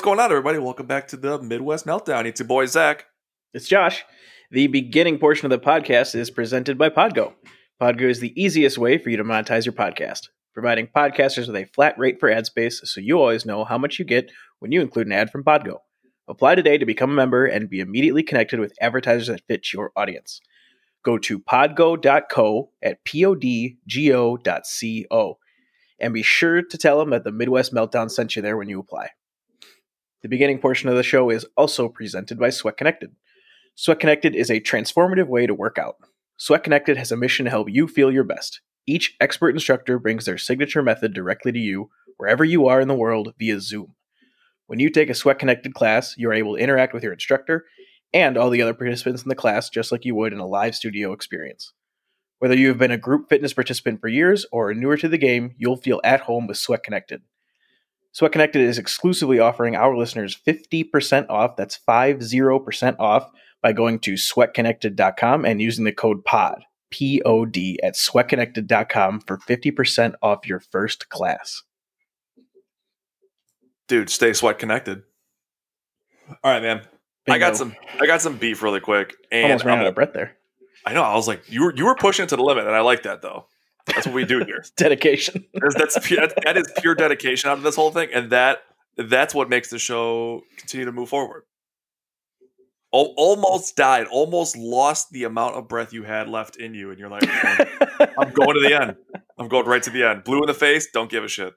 what's going on, everybody? Welcome back to the Midwest Meltdown. It's your boy Zach. It's Josh. The beginning portion of the podcast is presented by Podgo. Podgo is the easiest way for you to monetize your podcast, providing podcasters with a flat rate for ad space so you always know how much you get when you include an ad from Podgo. Apply today to become a member and be immediately connected with advertisers that fit your audience. Go to podgo.co at podgo.co and be sure to tell them that the Midwest Meltdown sent you there when you apply. The beginning portion of the show is also presented by Sweat Connected. Sweat Connected is a transformative way to work out. Sweat Connected has a mission to help you feel your best. Each expert instructor brings their signature method directly to you, wherever you are in the world, via Zoom. When you take a Sweat Connected class, you are able to interact with your instructor and all the other participants in the class just like you would in a live studio experience. Whether you have been a group fitness participant for years or are newer to the game, you'll feel at home with Sweat Connected. Sweat Connected is exclusively offering our listeners 50% off. That's 50% off by going to sweatconnected.com and using the code POD, P O D, at sweatconnected.com for 50% off your first class. Dude, stay sweat connected. All right, man. I got some I got some beef really quick. And Almost ran I'm- out of breath there. I know, I was like, you were you were pushing it to the limit, and I like that though. That's what we do here. Dedication. That's, that's pu- that- that is pure dedication out of this whole thing, and that that's what makes the show continue to move forward. Al- almost died, almost lost the amount of breath you had left in you, and you're like, I'm going to the end. I'm going right to the end. Blue in the face, don't give a shit.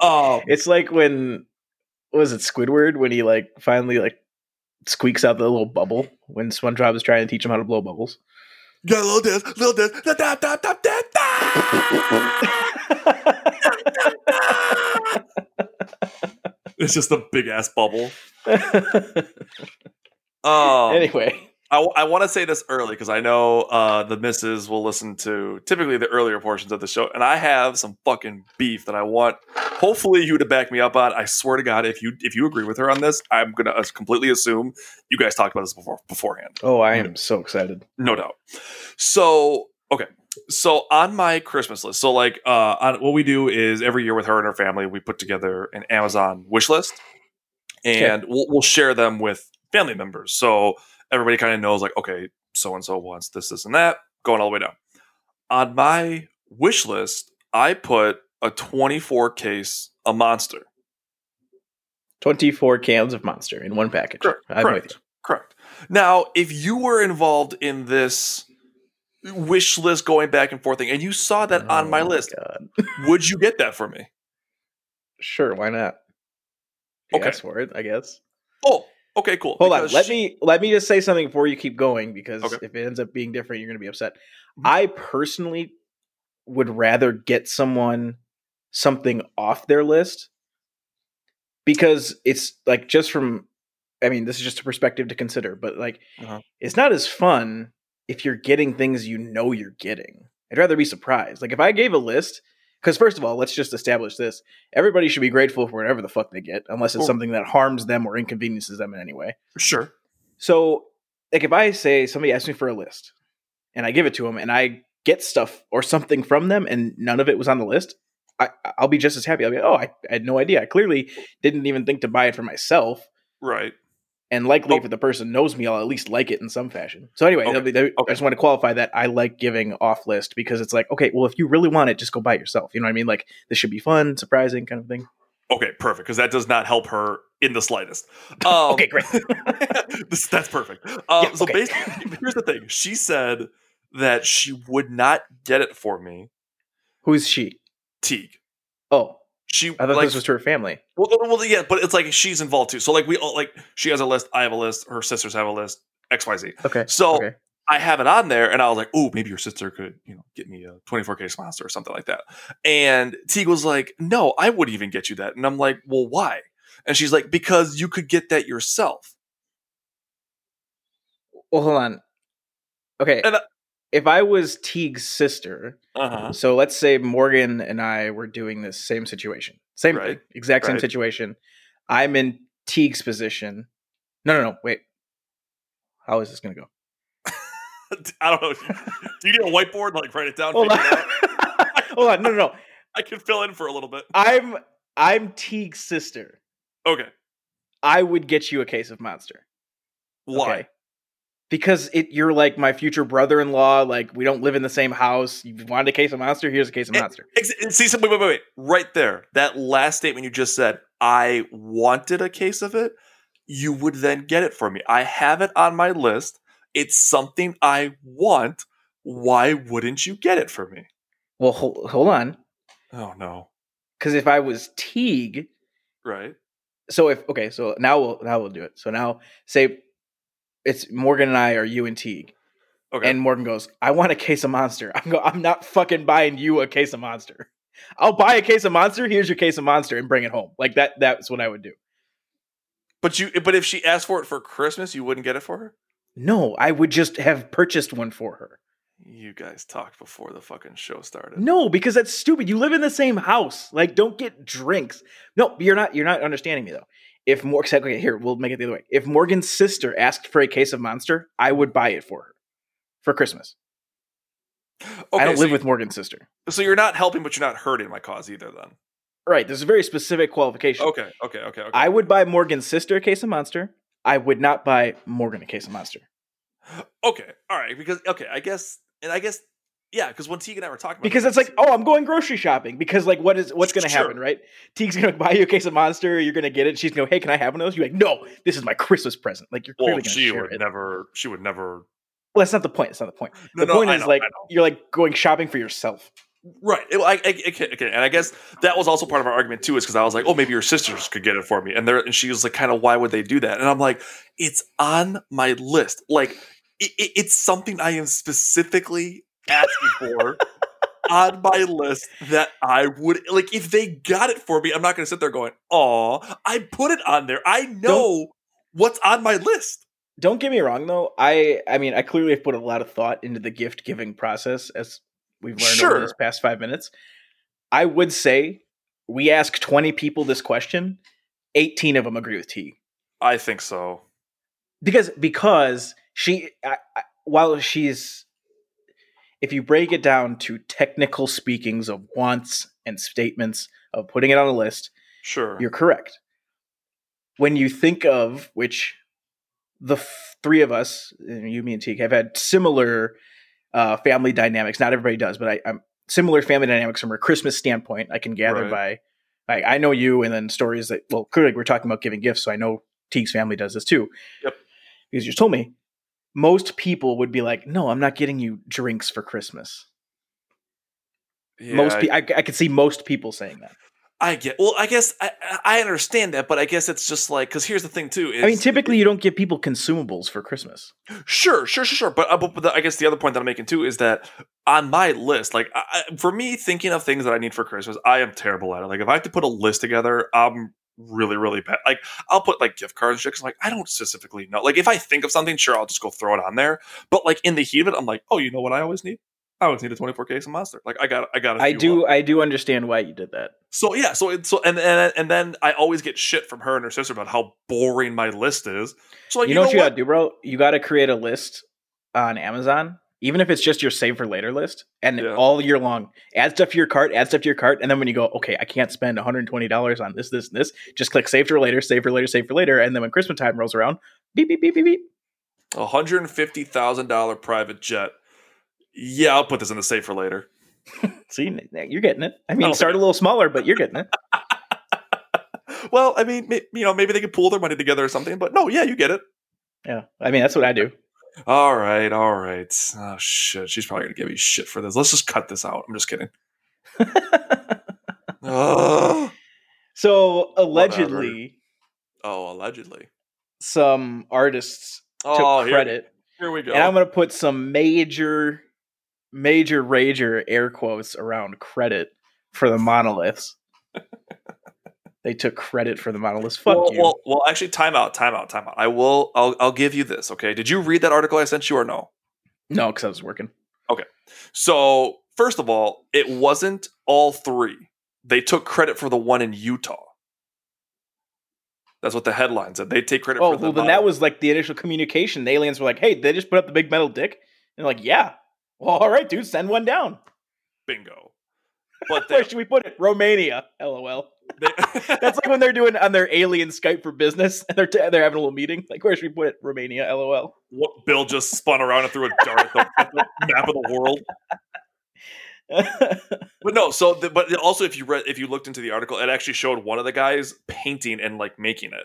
Oh, it's like when was it Squidward when he like finally like squeaks out the little bubble when SpongeBob is trying to teach him how to blow bubbles. Yeah, little this, little this, da, da, da, da, da, da. It's just a big ass bubble. Um, anyway, I, I want to say this early because I know uh, the misses will listen to typically the earlier portions of the show, and I have some fucking beef that I want. Hopefully, you to back me up on. I swear to God, if you if you agree with her on this, I'm gonna completely assume you guys talked about this before beforehand. oh, I am so excited. No doubt. So, okay. So on my Christmas list, so like uh on what we do is every year with her and her family, we put together an Amazon wish list and we'll, we'll share them with family members. So everybody kind of knows like, okay, so and so wants this, this, and that, going all the way down. On my wish list, I put a 24 case a monster. Twenty-four cans of Monster in one package. Correct. I'm Correct. with you. Correct. Now, if you were involved in this wish list going back and forth thing, and you saw that on Oh my list, would you get that for me? Sure, why not? Okay. Yes, for it, I guess. Oh, okay, cool. Hold on. Let she- me let me just say something before you keep going because Okay. if it ends up being different, you're going to be upset. Mhm. I personally would rather get someone something off their list because it's like just from I mean, this is just a perspective to consider, but like Uh-huh. it's not as fun if you're getting things you know you're getting. I'd rather be surprised. Like if I gave a list, because first of all, let's just establish this: everybody should be grateful for whatever the fuck they get, unless it's something that harms them or inconveniences them in any way. Sure. So, like, if I say somebody asks me for a list and I give it to them and I get stuff or something from them and none of it was on the list, I, I'll be just as happy. I'll be, oh, I, I had no idea. I clearly didn't even think to buy it for myself. Right. And likely, Oh. if the person knows me, I'll at least like it in some fashion. So, anyway, Okay. be- that- Okay. I just want to qualify that I like giving off list because it's like, okay, well, if you really want it, just go buy it yourself. You know what I mean? Like, this should be fun, surprising kind of thing. Okay, perfect. Because that does not help her in the slightest. Um, okay, great. this, that's perfect. Um, Yeah, so okay. basically, here's the thing. She said that she would not get it for me. Who's she? Teague. Oh, She I thought like this was to her family. Well, well, yeah, but it's like she's involved too. So like we all like she has a list, I have a list, her sisters have a list, X Y Z. Okay. So okay. I have it on there, and I was like, oh, maybe your sister could you know get me a 24k monster or something like that. And Teague was like, no, I wouldn't even get you that. And I'm like, well, why? And she's like, because you could get that yourself. Well, hold on. Okay. And, if I was Teague's sister, Uh huh. so let's say Morgan and I were doing this same situation, same Right. thing, exact same Right. situation. I'm in Teague's position. No, no, no. Wait. How is this going to go? I don't know. Do you need a whiteboard? Like write it down. Hold on. hold on. No, no, no. I can fill in for a little bit. I'm I'm Teague's sister. Okay. I would get you a case of Monster. Why? Okay. Because it, you're like my future brother-in-law. Like we don't live in the same house. You wanted a case of Monster. Here's a case of Eh, Monster. Ex- See, so- wait, wait, wait, wait. Right there. That last statement you just said, I wanted a case of it. You would then get it for me. I have it on my list. It's something I want. Why wouldn't you get it for me? Well, hold, hold on. Oh, no. Because if I was Teague, Right? so if okay, so now we'll now we'll do it. So now say it's Morgan and I are you and Teague, Okay. and Morgan goes, "I want a case of Monster." I'm go, I'm not fucking buying you a case of Monster. I'll buy a case of Monster. Here's your case of Monster, and bring it home. Like that. That's what I would do. but you but if she asked for it for Christmas, you wouldn't get it for her? No, I would just have purchased one for her. You guys talked before the fucking show started. No, because that's stupid. You live in the same house. Like, don't get drinks. No, you're not. You're not understanding me though. If more, okay, here we'll make it the other way. If Morgan's sister asked for a case of Monster, I would buy it for her for Christmas. Okay, I don't so live you- with Morgan's sister. So you're not helping, but you're not hurting my cause either then. Right. There's a very specific qualification. Okay, okay, okay, okay. I would buy Morgan's sister a case of Monster. I would not buy Morgan a case of Monster. Okay, all right, because okay, I guess, and I guess, yeah, because when Teague and I were talking about Because this, it's like, oh, I'm going grocery shopping. Because like, what is what's going to Sure. happen, right? Teague's going to buy you a case of Monster. You're going to get it. She's going to go, hey, can I have one of those? You're like, no, this is my Christmas present. Like you're clearly well, going to she share would it. never, she would never. Well, that's not the point. That's not the point. No, the no, point I is know, like you're like going shopping for yourself. Right. It- I, I, okay, okay, and I guess that was also part of our argument too, is because I was like, oh, maybe your sisters could get it for me, and there, and she was like, kind of, why would they do that? And I'm like, it's on my list. Like, it, it, it's something I am specifically asking for on my list that I would like. If they got it for me, I'm not going to sit there going, oh, I put it on there. I know what's on my list. Don't get me wrong though. I I mean, I clearly have put a lot of thought into the gift giving process as we've learned Sure. over this past 5 minutes. I would say we ask 20 people this question, 18 of them agree with T. I think so. Because because she I, I, while she's if you break it down to technical speakings of wants and statements of putting it on a list, Sure. You're correct. When you think of which the f- three of us, you, me, and Teague, have had similar uh, family dynamics. Not everybody does, but I, I'm similar family dynamics from a Christmas standpoint. I can gather by, I, I know you, and then stories that well, clearly we're talking about giving gifts, so I know Teague's family does this too. Yep. Because you just told me most people would be like, "No, I'm not getting you drinks for Christmas." Yeah, most, pe- I, I could see most people saying that. I get. Well, I guess I, I understand that, but I guess it's just like because here's the thing too. Is, I mean, typically you don't give people consumables for Christmas. sure, sure, sure, sure. But, uh, but, but the, I guess the other point that I'm making too is that on my list, like I, I- for me, thinking of things that I need for Christmas, I am terrible at it. Like if I have to put a list together, I'm really, really bad. Like I'll put like gift cards, and shit, 'cause, like I don't specifically know. Like if I think of something, sure, I'll just go throw it on there. But like in the heat of it, I'm like, oh, you know what? I always need. I always need a 24 case of monster. Like I got, I got. I do. of- I do understand why you did that. So yeah, so it, so and and and then I always get shit from her and her sister about how boring my list is. So like, you know what you gotta do, bro? You gotta create a list on Amazon, even if it's just your save for later list, and Yeah. all year long, add stuff to your cart, add stuff to your cart, and then when you go, okay, I can't spend 120 dollars on this, this, and this, just click save for later, save for later, save for later, and then when Christmas time rolls around, beep, beep, beep, beep, beep. Hundred and fifty thousand dollar private jet. Yeah, I'll put this in the safe for later. See, you're getting it. I mean, start a little smaller, but you're getting it. Well, I mean, you know, maybe they could pool their money together or something. But no, yeah, you get it. Yeah, I mean, that's what I do. All right, all right. Oh shit, she's probably gonna give me shit for this. Let's just cut this out. I'm just kidding. oh, so allegedly, oh, allegedly. some artists oh, took Oh, here- credit. Here, we go. And I'm going to put some major, major rager air quotes around credit for the monoliths. they took credit for the monoliths. Fuck well, you. well, well, actually, time out, time out, time out. I will. I'll, I'll give you this. Okay. Did you read that article I sent you or no? no, because I was working. Okay. So, first of all, it wasn't all three. They took credit for the one in Utah. That's what the headline said. They take credit Oh, for the well, then that was like the initial communication. The aliens were like, hey, they just put up the big metal dick. And they're like, yeah. Well, all right, dude, send one down. bingo. But Where should we put it? Romania. LOL. That's like when they're doing on their alien Skype for business and they're t- they're having a little meeting. Like, where should we put it? Romania. LOL. what Bill just spun around and threw a dart at the, at the map of the world. But no, so the, but also if you read if you looked into the article, it actually showed one of the guys painting and like making it.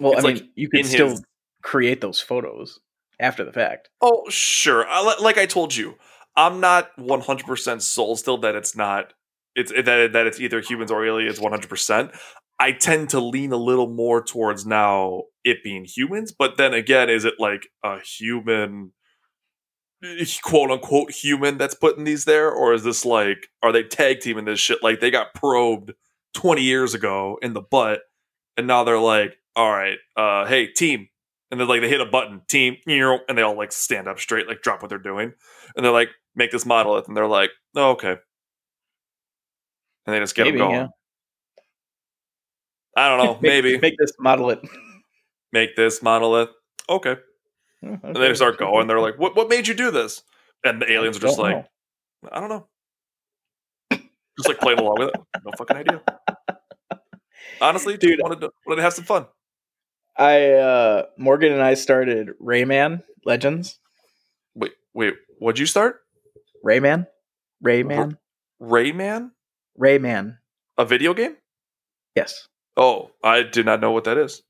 well, It's I mean, like you can still his- create those photos after the fact. Oh, sure. I, like I told you, I'm not 100% sold still that it's not it's that that it's either humans or aliens 100%. I tend to lean a little more towards now it being humans, but then again, is it like a human quote unquote human that's putting these there? Or is this like are they tag teaming this shit? Like they got probed 20 years ago in the butt and now they're like all right uh hey team. And then like they hit a button team and they all like stand up straight like drop what they're doing. And they're like make this monolith and they're like oh, okay and they just get Maybe, them going yeah. i don't know Make- maybe make this model it. make this monolith okay Oh, and they start going they're like what, what made you do this and the aliens are just like know. I don't know. Just like playing along with it. No fucking idea. Honestly, dude, Dude. wanted to wanted to have some fun. I uh Morgan and I started Rayman Legends. Wait, wait, what'd you start? Rayman, Rayman, Rayman? Rayman. A video game? Yes, Oh, I did not know what that is.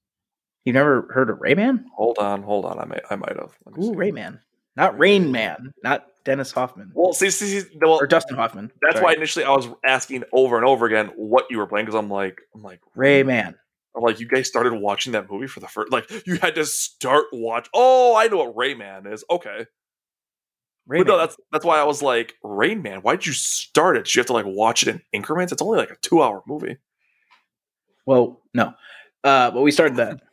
you never heard of Rayman? Hold on, hold on. I may I might have. Ooh, see. Rayman, not Rain Man, not Dennis Hoffman Well, see, see, see well, or Dustin Hoffman. that's Sorry. why initially I was asking over and over again what you were playing because I'm like, I'm like, Rayman. I'm like, you guys started watching that movie for the first, like, you had to start watch. Oh, I know what Rayman is. Okay, Rayman. But no, that's that's why I was like, Rain Man, why'd you start it? Did you have to like watch it in increments? It's only like a two hour movie. well, no, uh, but we started that.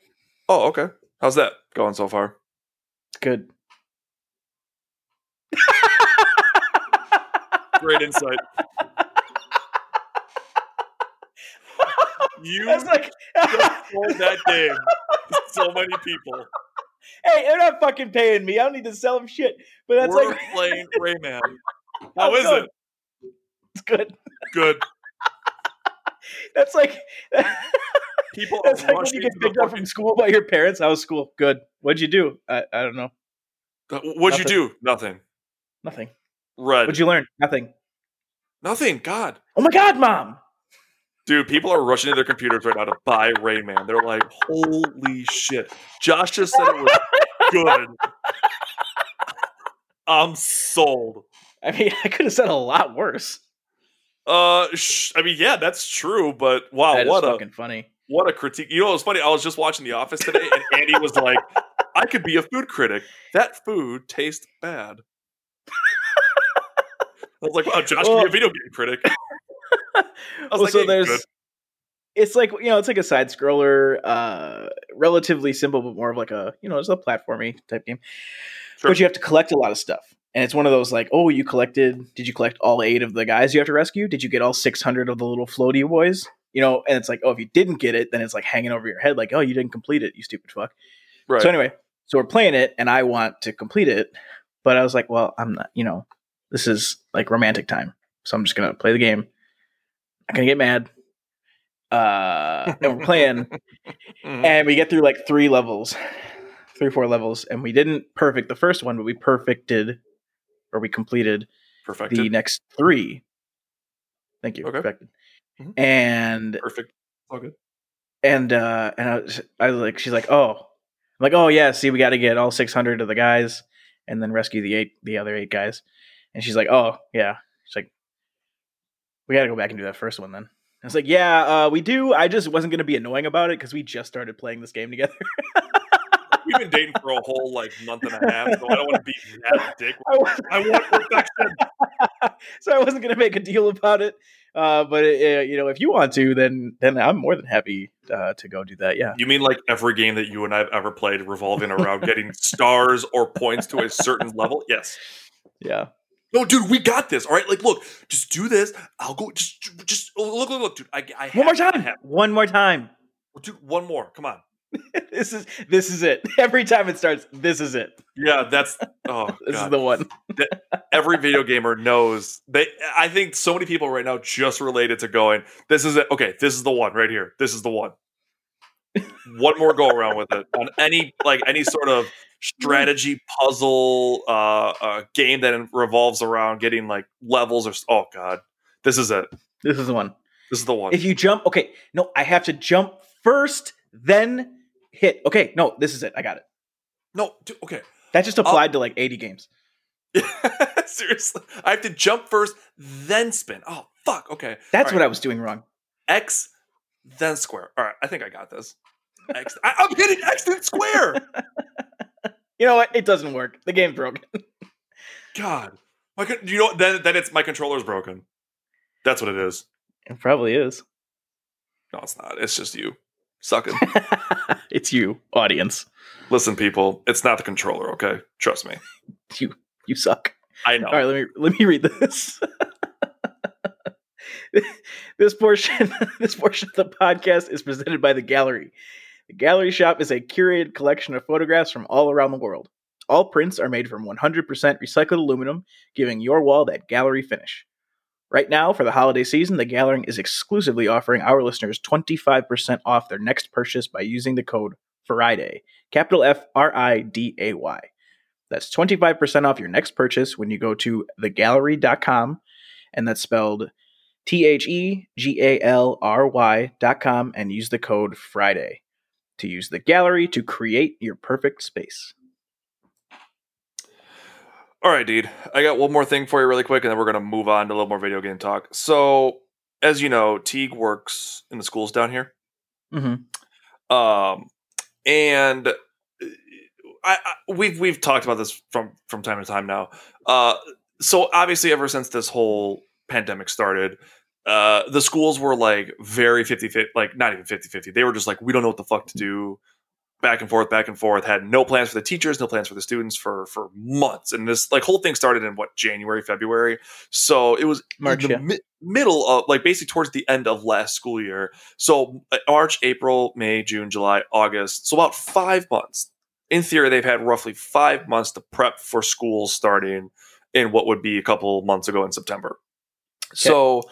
Oh, okay. How's that going so far? Good. Great insight. You That's like, that game so many people. Hey, they're not fucking paying me. I don't need to sell them shit. But that's We're like, playing Rayman. How is good. it? it's good. Good. That's like, People are that's like when you get picked up fucking- from school by your parents. How was school? Good. What'd you do? I, I don't know. What'd you do? Nothing. Nothing. Red. What'd you learn? Nothing. Nothing. God. Oh my god, mom. Dude, people are rushing to their computers right now to buy Rayman. They're like, holy shit. Josh just said it was good. I'm sold. I mean, I could have said a lot worse. Uh, sh- I mean, yeah, that's true, but wow, That what a fucking funny. what a critique. You know, it was funny. I was just watching The Office today, and Andy was like, "I could be a food critic. That food tastes bad." I was like, "Wow, Josh Well- be a video game critic." Well, like, so "Hey, there's. good." It's like you know, it's like a side scroller, uh, relatively simple, but more of like a you know, it's a platformy type game. Sure. But you have to collect a lot of stuff, and it's one of those like, oh, you collected? Did you collect all eight of the guys you have to rescue? Did you get all six hundred of the little floaty boys? You know, and it's like, oh, if you didn't get it, then it's like hanging over your head, like, oh, you didn't complete it, you stupid fuck. right. So anyway, so we're playing it, and I want to complete it, but I was like, well, I'm not. You know, this is like romantic time, so I'm just gonna play the game. I'm gonna get mad. Uh, and we're playing, Mhm. and we get through like three levels, three four levels, and we didn't perfect the first one, but we perfected, or we completed Perfected. the next three. Thank you. Okay. Perfected. Mhm. And Perfect. All good. and uh and I was, I was like she's like oh I'm like oh yeah see we got to get all 600 of the guys and then rescue the eight the other eight guys and she's like oh yeah she's like we got to go back and do that first one then I was like yeah uh we do I just wasn't gonna be annoying about it because we just started playing this game together We've been dating for a whole like month and a half, so I don't want to be that dick. I wa- I want perfection. so I wasn't gonna make a deal about it uh but uh, you know if you want to then then I'm more than happy uh, to go do that yeah You mean like every game that you and I have ever played revolving around getting stars or points to a certain level? Yes. yeah No, dude, we got this. All right, like, look, just do this. I'll go. Just, just oh, look, look, look, dude. I, I have, one more time have- one more time dude. One more. Come on. this is this is it. Every time it starts, this is it. Yeah, that's oh This God. is the one. every video gamer knows they I think so many people right now just related to going, this is it. Okay, this is the one right here. This is the one. One more go around with it on any like any sort of strategy puzzle uh, uh game that revolves around getting like levels or oh god. This is it. This is the one. This is the one. If you jump, okay, no, I have to jump first, then hit. Okay, no, this is it. I got it. no, dude, okay. That just applied to like 80 games. Seriously. I have to jump first, then spin. Oh fuck. Okay. That's All what right. I was doing wrong. X, then square. All right, I think I got this. X. I, I'm hitting X then square. You know what? It doesn't work. The game's broken. God, my con- you know what? then then it's my controller's broken. That's what it is. It probably is. No, it's not. It's just you sucking. it's you, audience. Listen, people, it's not the controller. Okay, trust me. You you suck. I know. All right, let me let me read this. this portion this portion of the podcast is presented by the Gallery. The Gallery Shop is a curated collection of photographs from all around the world. All prints are made from 100% recycled aluminum, giving your wall that gallery finish. Right now, for the holiday season, the Gallery is exclusively offering our listeners 25% off their next purchase by using the code FRIDAY, capital F R I D A Y. That's 25% off your next purchase when you go to thegallery.com, and that's spelled T H E G A L R com and use the code FRIDAY to use the gallery to create your perfect space. All right, dude. I got one more thing for you, really quick, and then we're gonna move on to a little more video game talk. So, as you know, Teague works in the schools down here. Mm-hmm. um and uh, I, I we've we've talked about this from from time to time now uh so obviously ever since this whole pandemic started uh the schools were like very 50 50 like not even 50 50 they were just like we don't know what the fuck to do back and forth back and forth had no plans for the teachers no plans for the students for for months and this like whole thing started in what january february so it was March, the yeah. mi- middle of like basically towards the end of last school year so uh, March, April, May, June, July, August. So about five months. In theory, they've had roughly five months to prep for school starting in what would be a couple months ago in September. So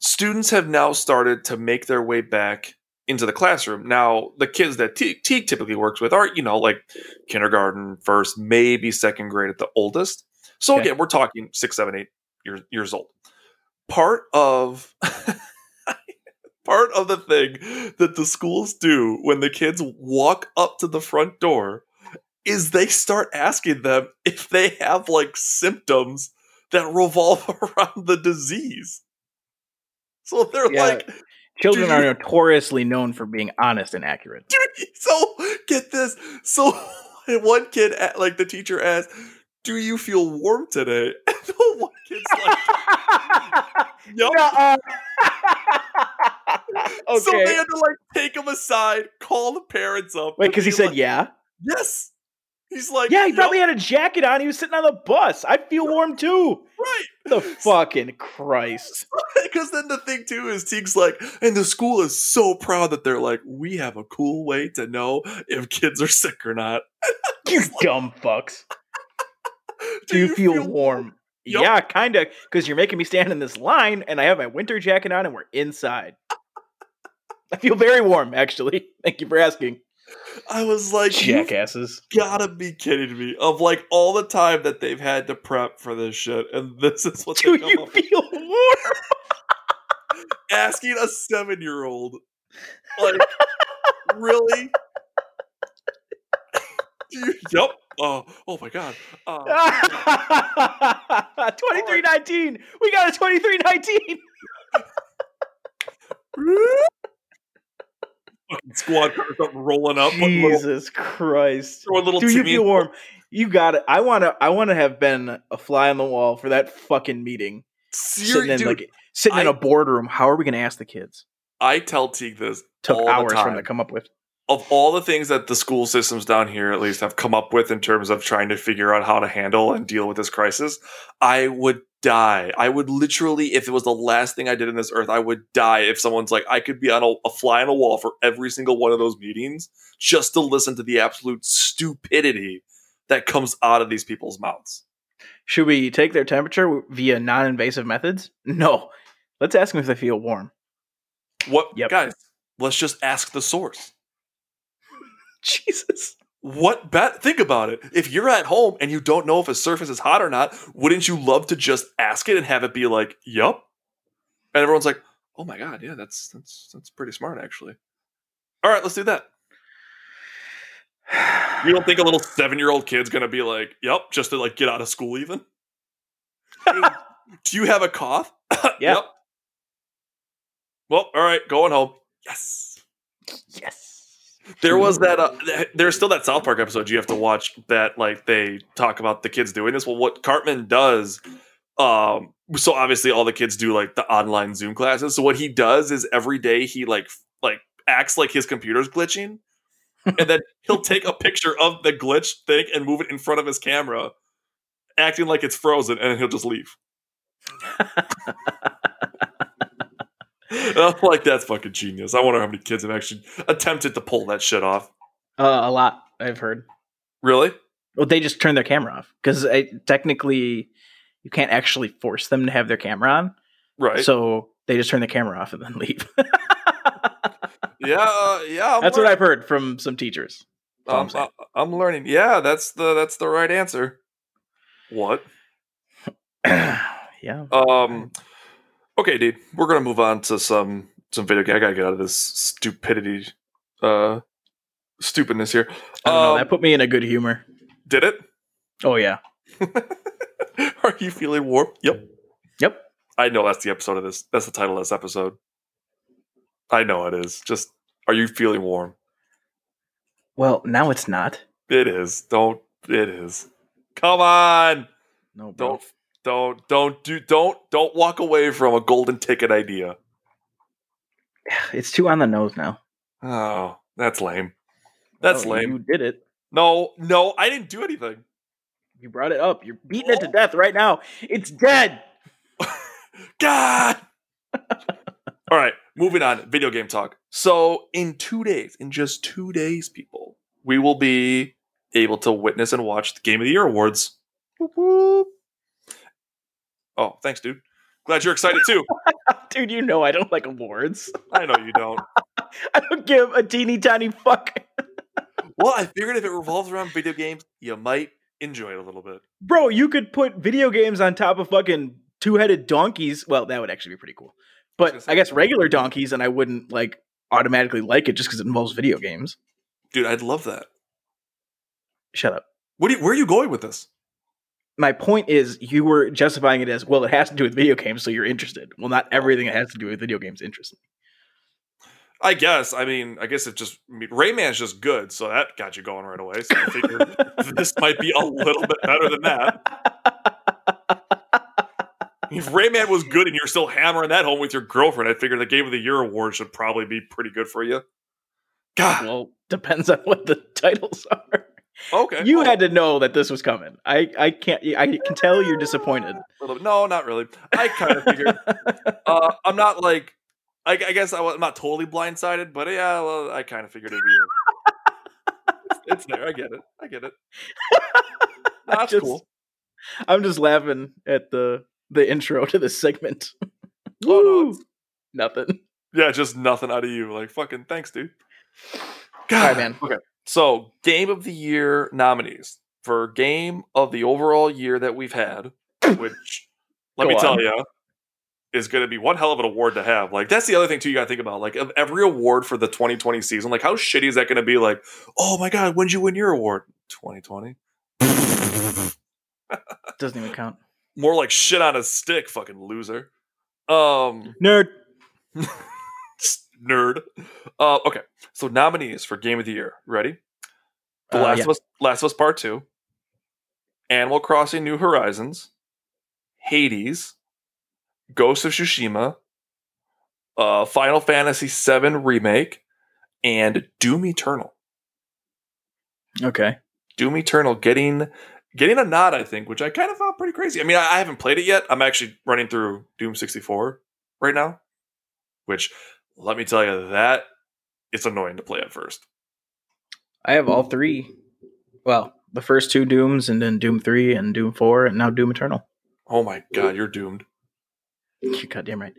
students have now started to make their way back into the classroom. Now, the kids that Teague typically works with are, you know, like kindergarten, first, maybe second grade at the oldest. So Okay. again, we're talking six, seven, eight years years old. Part of part of the thing that the schools do when the kids walk up to the front door is they start asking them if they have like symptoms that revolve around the disease. So they're Yeah. like, Children Do are notoriously known for being honest and accurate. dude, so get this. So one kid, like the teacher asked, "Do you feel warm today?" And the one kid's like. Nuh-uh. okay. So they had to like take him aside, call the parents up. Wait, because he be said yeah. yes. He's like, Yeah, he "Yup, probably had a jacket on. He was sitting on the bus. I feel warm too. right." The fucking Christ. Because then the thing too is Teague's like, and the school is so proud that they're like, we have a cool way to know if kids are sick or not. You dumb fucks. Do you, feel, warm? Yup. Yeah, kind of. Because you're making me stand in this line, and I have my winter jacket on, and we're inside. I feel very warm, actually. Thank you for asking. I was like, Jackasses. gotta be kidding me! Of like all the time that they've had to prep for this shit, and this is what Do they come you up with. feel warm? asking a seven-year-old, like, really? Yep. Oh, oh my god. Uh, 2319. We got a 2319. Fucking squad cars something rolling up. putting little, Jesus Christ. throwing little Do you feel warm? You got it. I want to. I want to have been a fly on the wall for that fucking meeting. Ser- sitting in dude, like sitting in I- a boardroom. How are we going to ask the kids? I tell Teague this Took hours for them to come up with. Of all the things that the school systems down here at least have come up with in terms of trying to figure out how to handle and deal with this crisis, I would die. I would literally, if it was the last thing I did in this earth, I would die if someone's like, I could be on a, a fly on a wall for every single one of those meetings just to listen to the absolute stupidity that comes out of these people's mouths. Should we take their temperature via non-invasive methods? No. Let's ask them if they feel warm. What, Yep. guys? Let's just ask the source. Jesus. What bet? Think about it. If you're at home and you don't know if a surface is hot or not, wouldn't you love to just ask it and have it be like, "Yup," and everyone's like, "Oh my god, yeah, that's that's that's pretty smart, actually." All right, let's do that. You don't think a little seven year old kid's gonna be like, "Yup," just to like get out of school? Even. Do you have a cough? Yeah. Yep. Well, all right, going home. Yes. Yes. There was that. Uh, there's still that South Park episode you have to watch that like they talk about the kids doing this. Well, what Cartman does. Um, so obviously all the kids do like the online Zoom classes. So what he does is every day he like f- like acts like his computer's glitching, and then he'll take a picture of the glitch thing and move it in front of his camera, acting like it's frozen, and then he'll just leave. I'm like that's fucking genius. I wonder how many kids have actually attempted to pull that shit off. Uh, a lot, I've heard. Really? Well, they just turn their camera off because technically you can't actually force them to have their camera on. Right. So they just turn the camera off and then leave. yeah, uh, yeah. I'm That's what. I've heard from some teachers. All I'm Um. I- I'm learning. Yeah, that's the that's the right answer. What? yeah. Um. Okay, dude. We're gonna move on to some some video game. I gotta get out of this stupidity, uh, stupidness here. I don't know. Um, That put me in a good humor. did it? Oh yeah. Are you feeling warm? Yep. Yep. I know that's the episode of this. That's the title of this episode. I know it is. Just are you feeling warm? Well, now it's not. It is. Don't. It is. Come on. No, bro. Don't. Don't. Don't do. Don't. Don't walk away from a golden ticket idea. It's too on the nose now. Oh, that's lame. That's Oh, lame. You did it. No, no, I didn't do anything. You brought it up. You're beating it to death right now. It's dead. God. All right, moving on. Video game talk. So, in two days, in just two days, people, we will be able to witness and watch the Game of the Year awards. Whoop, whoop. Oh, thanks, dude. Glad you're excited too. Dude, you know I don't like awards. I know you don't. I don't give a teeny tiny fuck. Well, I figured if it revolves around video games, you might enjoy it a little bit. Bro, you could put video games on top of fucking two headed donkeys. Well, that would actually be pretty cool. But say- I guess regular donkeys, and I wouldn't like automatically like it just because it involves video games. Dude, I'd love that. Shut up. What do you, where are you going with this? My point is, you were justifying it as well. It has to do with video games, so you're interested. Well, not everything that has to do with video games interests me. I guess. I mean, I guess it just I mean, Rayman's just good, so that got you going right away. So I figured this might be a little bit better than that. If Rayman was good and you're still hammering that home with your girlfriend, I figured the Game of the Year award should probably be pretty good for you. God, well, depends on what the titles are. Okay. You well, had to know that this was coming. I, I can't. I can tell you're disappointed. a little bit- no, not really. I kind of figured. Uh, I'm not like. I, I guess I was, I'm not totally blindsided, but yeah, well, I kind of figured it'd be. It's, it's there. I get it. I get it. That's just- cool. I'm just laughing at the the intro to this segment. Oh, no, Nothing. Yeah, just nothing out of you. Like fucking thanks, dude. All God, right, man. Okay. So, game of the year nominees for game of the overall year that we've had, which let Go me tell you, is going to be one hell of an award to have. Like that's the other thing too. You got to think about like of every award for the 2020 season. Like how shitty is that going to be? Like, oh my god, when'd you win your award? 2020. Doesn't even count. More like shit on a stick, fucking loser. Um, Nerd. nerd. Uh, okay, so nominees for Game of the Year. Ready? The Uh, Last yeah. of Us, Last of Us Part Two, Animal Crossing: New Horizons, Hades, Ghost of Tsushima, uh, Final Fantasy VII Remake, and Doom Eternal. Okay. Doom Eternal getting getting a nod, I think, which I kind of found pretty crazy. I mean, I, I haven't played it yet. I'm actually running through Doom 64 right now, which let me tell you that it's annoying to play at first. I have all three. Well, the first two Dooms, and then Doom Three, and Doom Four, and now Doom Eternal. Oh my god, you're doomed. You're goddamn right.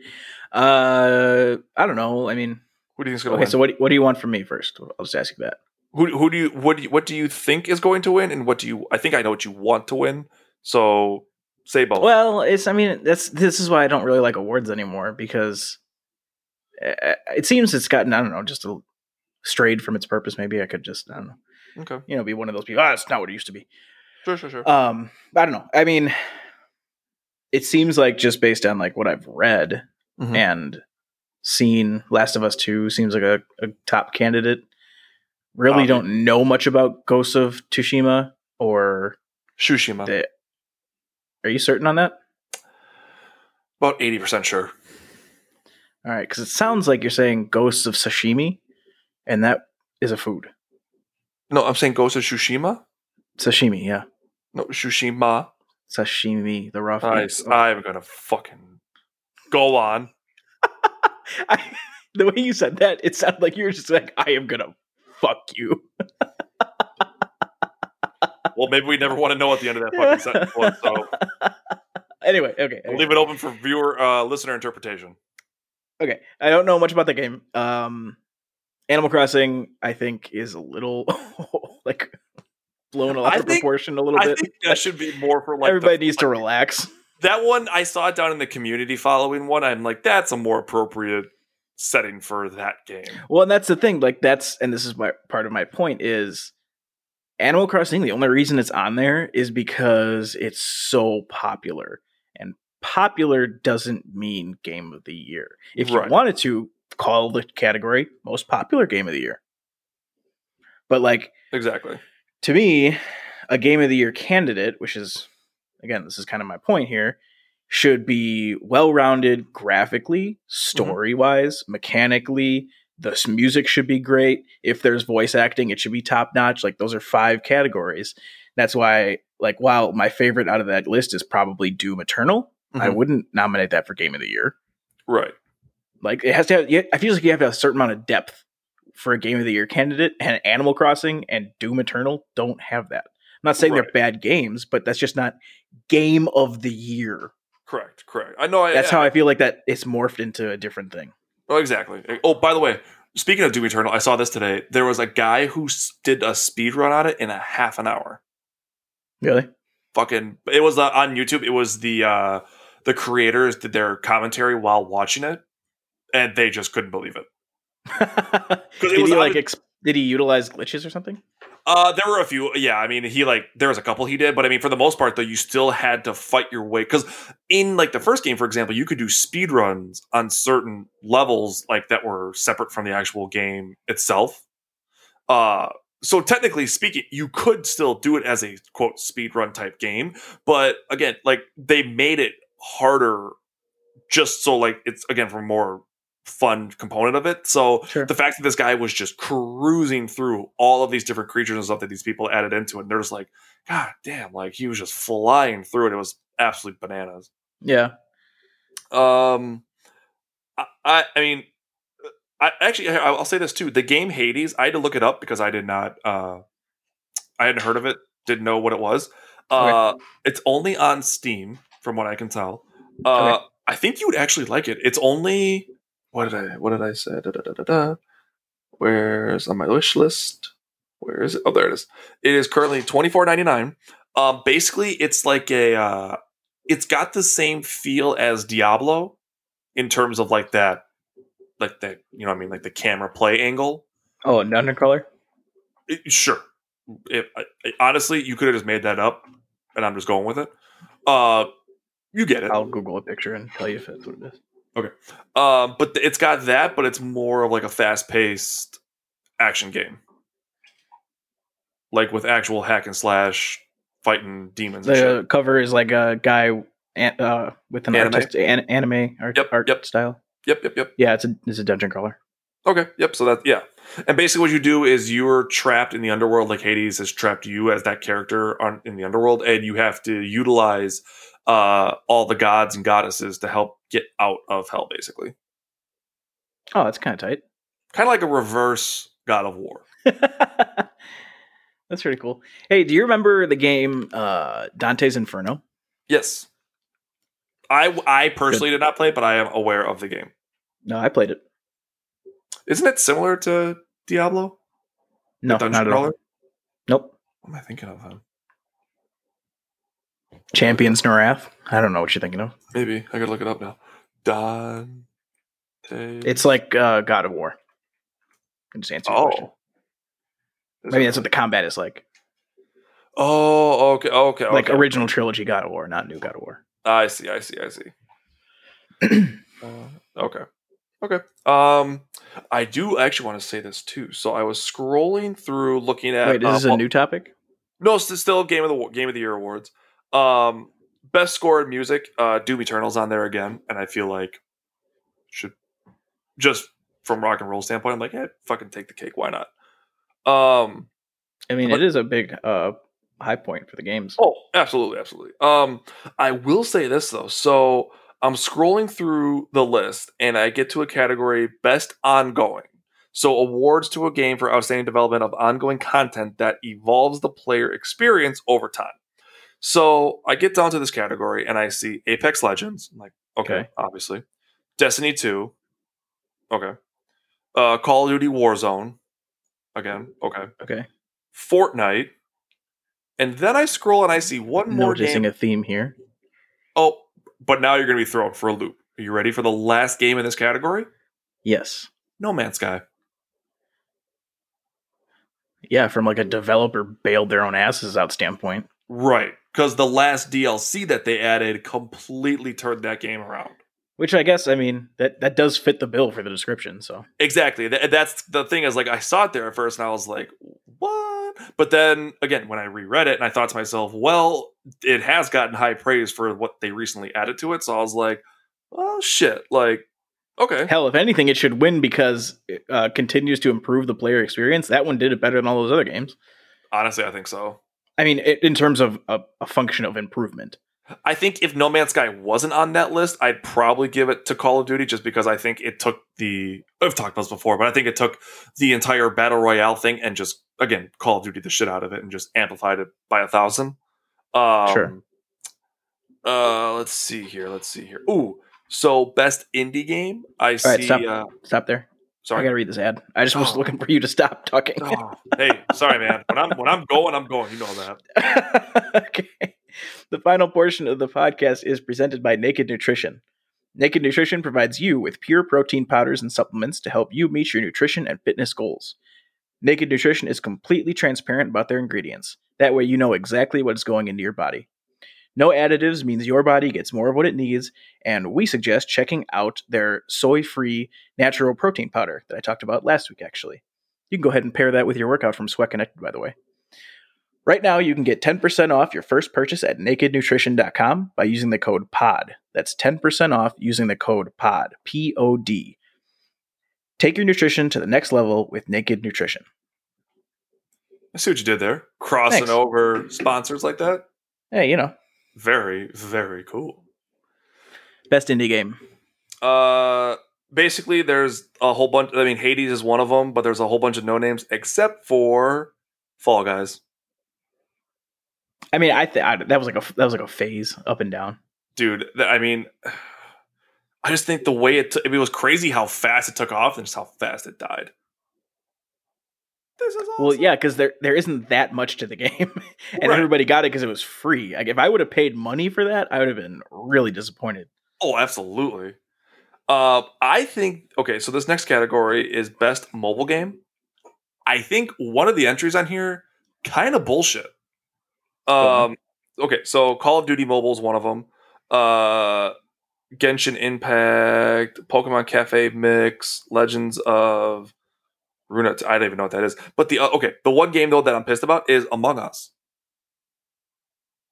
Uh, I don't know. I mean, Who do you think's gonna okay. win? So what? What do you want from me first? I'll just ask you that. who who do you what do you, what do you think is going to win, and what do you? I think I know what you want to win. So say both. Well, it's. I mean, that's. This is why I don't really like awards anymore because it seems it's gotten. I don't know, just a, strayed from its purpose. Maybe I could just. I don't know. okay, You know, be one of those people. Ah, it's not what it used to be. sure, sure, sure. Um, I don't know. I mean, it seems like just based on like what I've read Mhm. and seen, Last of Us Two seems like a, a top candidate. Really Um, don't know much about Ghosts of Tsushima, or Shushima, the, are you certain on that? about eighty percent sure. All right, because it sounds like you're saying Ghosts of Sashimi, and that is a food. No, I'm saying ghosts of Tsushima. Sashimi, yeah, No, Tsushima. sashimi, the raw food. Nice. I'm gonna fucking go on. I, the way you said that, it sounded like you were just like, "I am gonna fuck you." Well, maybe we never want to know at the end of that fucking sentence was. So anyway, okay, okay. leave it open for viewer, uh, listener interpretation. Okay. I don't know much about the game. Um, Animal Crossing, I think, is a little like blown out of proportion a little I bit. think that should be more for like Everybody the- needs to like, relax. That one I saw it down in the community following one. I'm like, that's a more appropriate setting for that game. Well, and that's the thing. Like that's and this is my part of my point is Animal Crossing. The only reason it's on there is because it's so popular, popular doesn't mean game of the year. If you wanted to call the category most popular game of the year, but like Exactly. to me, a game of the year candidate, which is again, this is kind of my point here, should be well rounded graphically, mm-hmm. story wise, mechanically. The music should be great. If there's voice acting, it should be top notch. Like those are five categories. That's why, like, while my favorite out of that list is probably Doom Eternal, I Mhm. wouldn't nominate that for Game of the Year. Right. Like it has to have. I feel like you have to have a certain amount of depth for a game of the year candidate, and Animal Crossing and Doom Eternal don't have that. I'm not saying Right. they're bad games, but that's just not game of the year. Correct. Correct. I know. I, That's how I feel like that it's morphed into a different thing. Oh, exactly. Oh, by the way, speaking of Doom Eternal, I saw this today. There was a guy who did a speed run on it in a half an hour. Really? Fucking, it was uh, on YouTube. It was the uh the creators did their commentary while watching it, and they just couldn't believe it. did was he like ex- did he utilize glitches or something? Uh, there were a few. Yeah, I mean, he like there was a couple he did, but I mean, for the most part, though, you still had to fight your way because in like the first game, for example, you could do speed runs on certain levels like that were separate from the actual game itself. Uh, so technically speaking, you could still do it as a quote speed run type game, but again, like they made it harder just so like it's again for more fun component of it. So Sure. the fact that this guy was just cruising through all of these different creatures and stuff that these people added into it, and they're just like, God damn, like he was just flying through it. It was absolute bananas. Yeah. Um, I, I, mean, I actually, I'll say this too. The game Hades, I had to look it up because I did not, uh, I hadn't heard of it, didn't know what it was. Uh, it's only on Steam, from what I can tell. Uh, Okay. I think you would actually like it. It's only what did I what did I say? Da, da, da, da, da. Where's on my wish list? Where is it? Oh, there it is. It is currently twenty four ninety nine. Um, basically, it's like a uh, it's got the same feel as Diablo in terms of like that, like that you know what I mean, like the camera play angle. Oh, an undercolor. It- sure. If I, I- honestly, you could have just made that up, and I'm just going with it. Uh, you get it. I'll Google a picture and tell you if that's what it is. Okay. Um, but it's got that, but it's more of like a fast paced action game, like with actual hack and slash fighting demons. And The cover is like a guy an- uh, with an Anime? artist an- anime art, Yep, art yep. style. Yep, yep, yep. Yeah, it's a it's a dungeon crawler. Okay. Yep. So that yeah, and basically what you do is you're trapped in the underworld, like Hades has trapped you as that character on, in the underworld, and you have to utilize uh, all the gods and goddesses to help get out of hell. Basically, Oh, that's kind of tight. kind of like a reverse God of War. that's pretty cool. Hey, do you remember the game uh, Dante's Inferno? Yes. I I personally did not play, it, but I am aware of the game. No, I played it. Isn't it similar to Diablo? No, Dungeon not at all. Nope. What am I thinking of then? Champions Norrath. I don't know what you're thinking of. Maybe I gotta look it up now. Dante. It's like uh, God of War. Just answer your question. oh. Maybe that's what the combat is like. Oh, okay, okay, Like okay. original trilogy God of War, not new God of War. I see, I see, I see. Uh, okay, okay. Um, I do actually want to say this too. So I was scrolling through, looking at. Wait, is this uh, a new topic? No, it's still game of the game of the year awards. Um, best score in music, uh, Doom Eternal's on there again, and I feel like should just from rock and roll standpoint, I'm like, hey, fucking take the cake, why not? Um, I mean, but- it is a big uh, high point for the games. oh, absolutely, absolutely. Um, I will say this though, so I'm scrolling through the list, and I get to a category best ongoing. So awards to a game for outstanding development of ongoing content that evolves the player experience over time. So I get down to this category and I see Apex Legends. I'm like, okay, Okay. obviously. Destiny 2. Okay. Uh, Call of Duty Warzone. Again, okay. Okay, Fortnite. And then I scroll and I see one more noticing game. a theme here. oh, but now you're going to be thrown for a loop. Are you ready for the last game in this category? Yes, No Man's Sky. yeah, from like a developer bailed their own asses out standpoint. Right. Because the last DLC that they added completely turned that game around. Which I guess, I mean, that that does fit the bill for the description. So Exactly. Th- that's the thing is like I saw it there at first and I was like, what? But then again, when I reread it and I thought to myself, well, it has gotten high praise for what they recently added to it. So I was like, oh shit. Like, okay. hell, if anything, it should win because it uh, continues to improve the player experience. That one did it better than all those other games. Honestly, I think so. I mean, it, in terms of a, a function of improvement. I think if No Man's Sky wasn't on that list, I'd probably give it to Call of Duty just because I think it took the I've talked about this before, but I think it took the entire battle royale thing and just again Call of Duty the shit out of it and just amplified it by a thousand. Um, Sure. Uh, let's see here. Let's see here. Ooh, so best indie game. I All right, see. stop. uh, Stop there. I gotta read this ad. I just was Oh. looking for you to stop talking. Oh, hey, sorry, man. When I'm when I'm going, I'm going. You know that. okay. The final portion of the podcast is presented by Naked Nutrition. Naked Nutrition provides you with pure protein powders and supplements to help you meet your nutrition and fitness goals. Naked Nutrition is completely transparent about their ingredients. That way, you know exactly what's going into your body. No additives means your body gets more of what it needs, and we suggest checking out their soy free natural protein powder that I talked about last week, actually. You can go ahead and pair that with your workout from Sweat Connected, by the way. Right now, you can get 10% off your first purchase at nakednutrition.com by using the code POD. That's 10% off using the code POD. P O D. Take your nutrition to the next level with Naked Nutrition. I see what you did there. Crossing Thanks. over sponsors like that. Hey, you know, Very, very cool. best indie game. Uh, basically, there's a whole bunch. I mean, Hades is one of them, but there's a whole bunch of no names except for Fall Guys. I mean, I, th- I that was like a that was like a phase up and down. Dude, th- I mean, I just think the way it, t- it was crazy how fast it took off and just how fast it died. This is awesome. Well, yeah, because there there isn't that much to the game, and Right. everybody got it because it was free. Like if I would have paid money for that, I would have been really disappointed. Oh, absolutely. Uh, I think okay. So this next category is best mobile game. I think one of the entries on here kind of bullshit. Um, okay, so Call of Duty Mobile is one of them. Uh, Genshin Impact, Pokemon Cafe Mix, Legends of Runa. I don't even know what that is. But the uh, okay, the one game though that I'm pissed about is Among Us.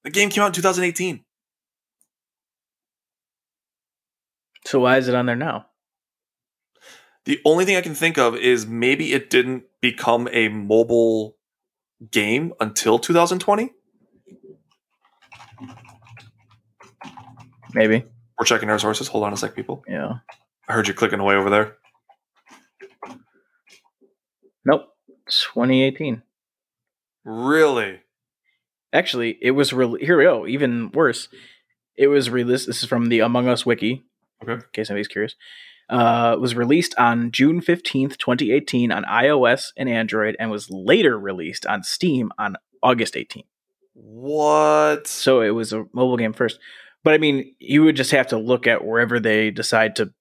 The game came out in 2018. So why is it on there now? The only thing I can think of is maybe it didn't become a mobile game until 2020. Maybe. We're checking our sources. Hold on a sec, people. Yeah. I heard you clicking away over there. Nope. 2018. Really? Actually, it was re- here we go. Even worse, it was released. This is from the Among Us wiki. Okay. In case anybody's curious, uh, it was released on June fifteenth, twenty eighteen, on iOS and Android, and was later released on Steam on August eighteenth. What? So it was a mobile game first. But I mean, you would just have to look at wherever they decide to,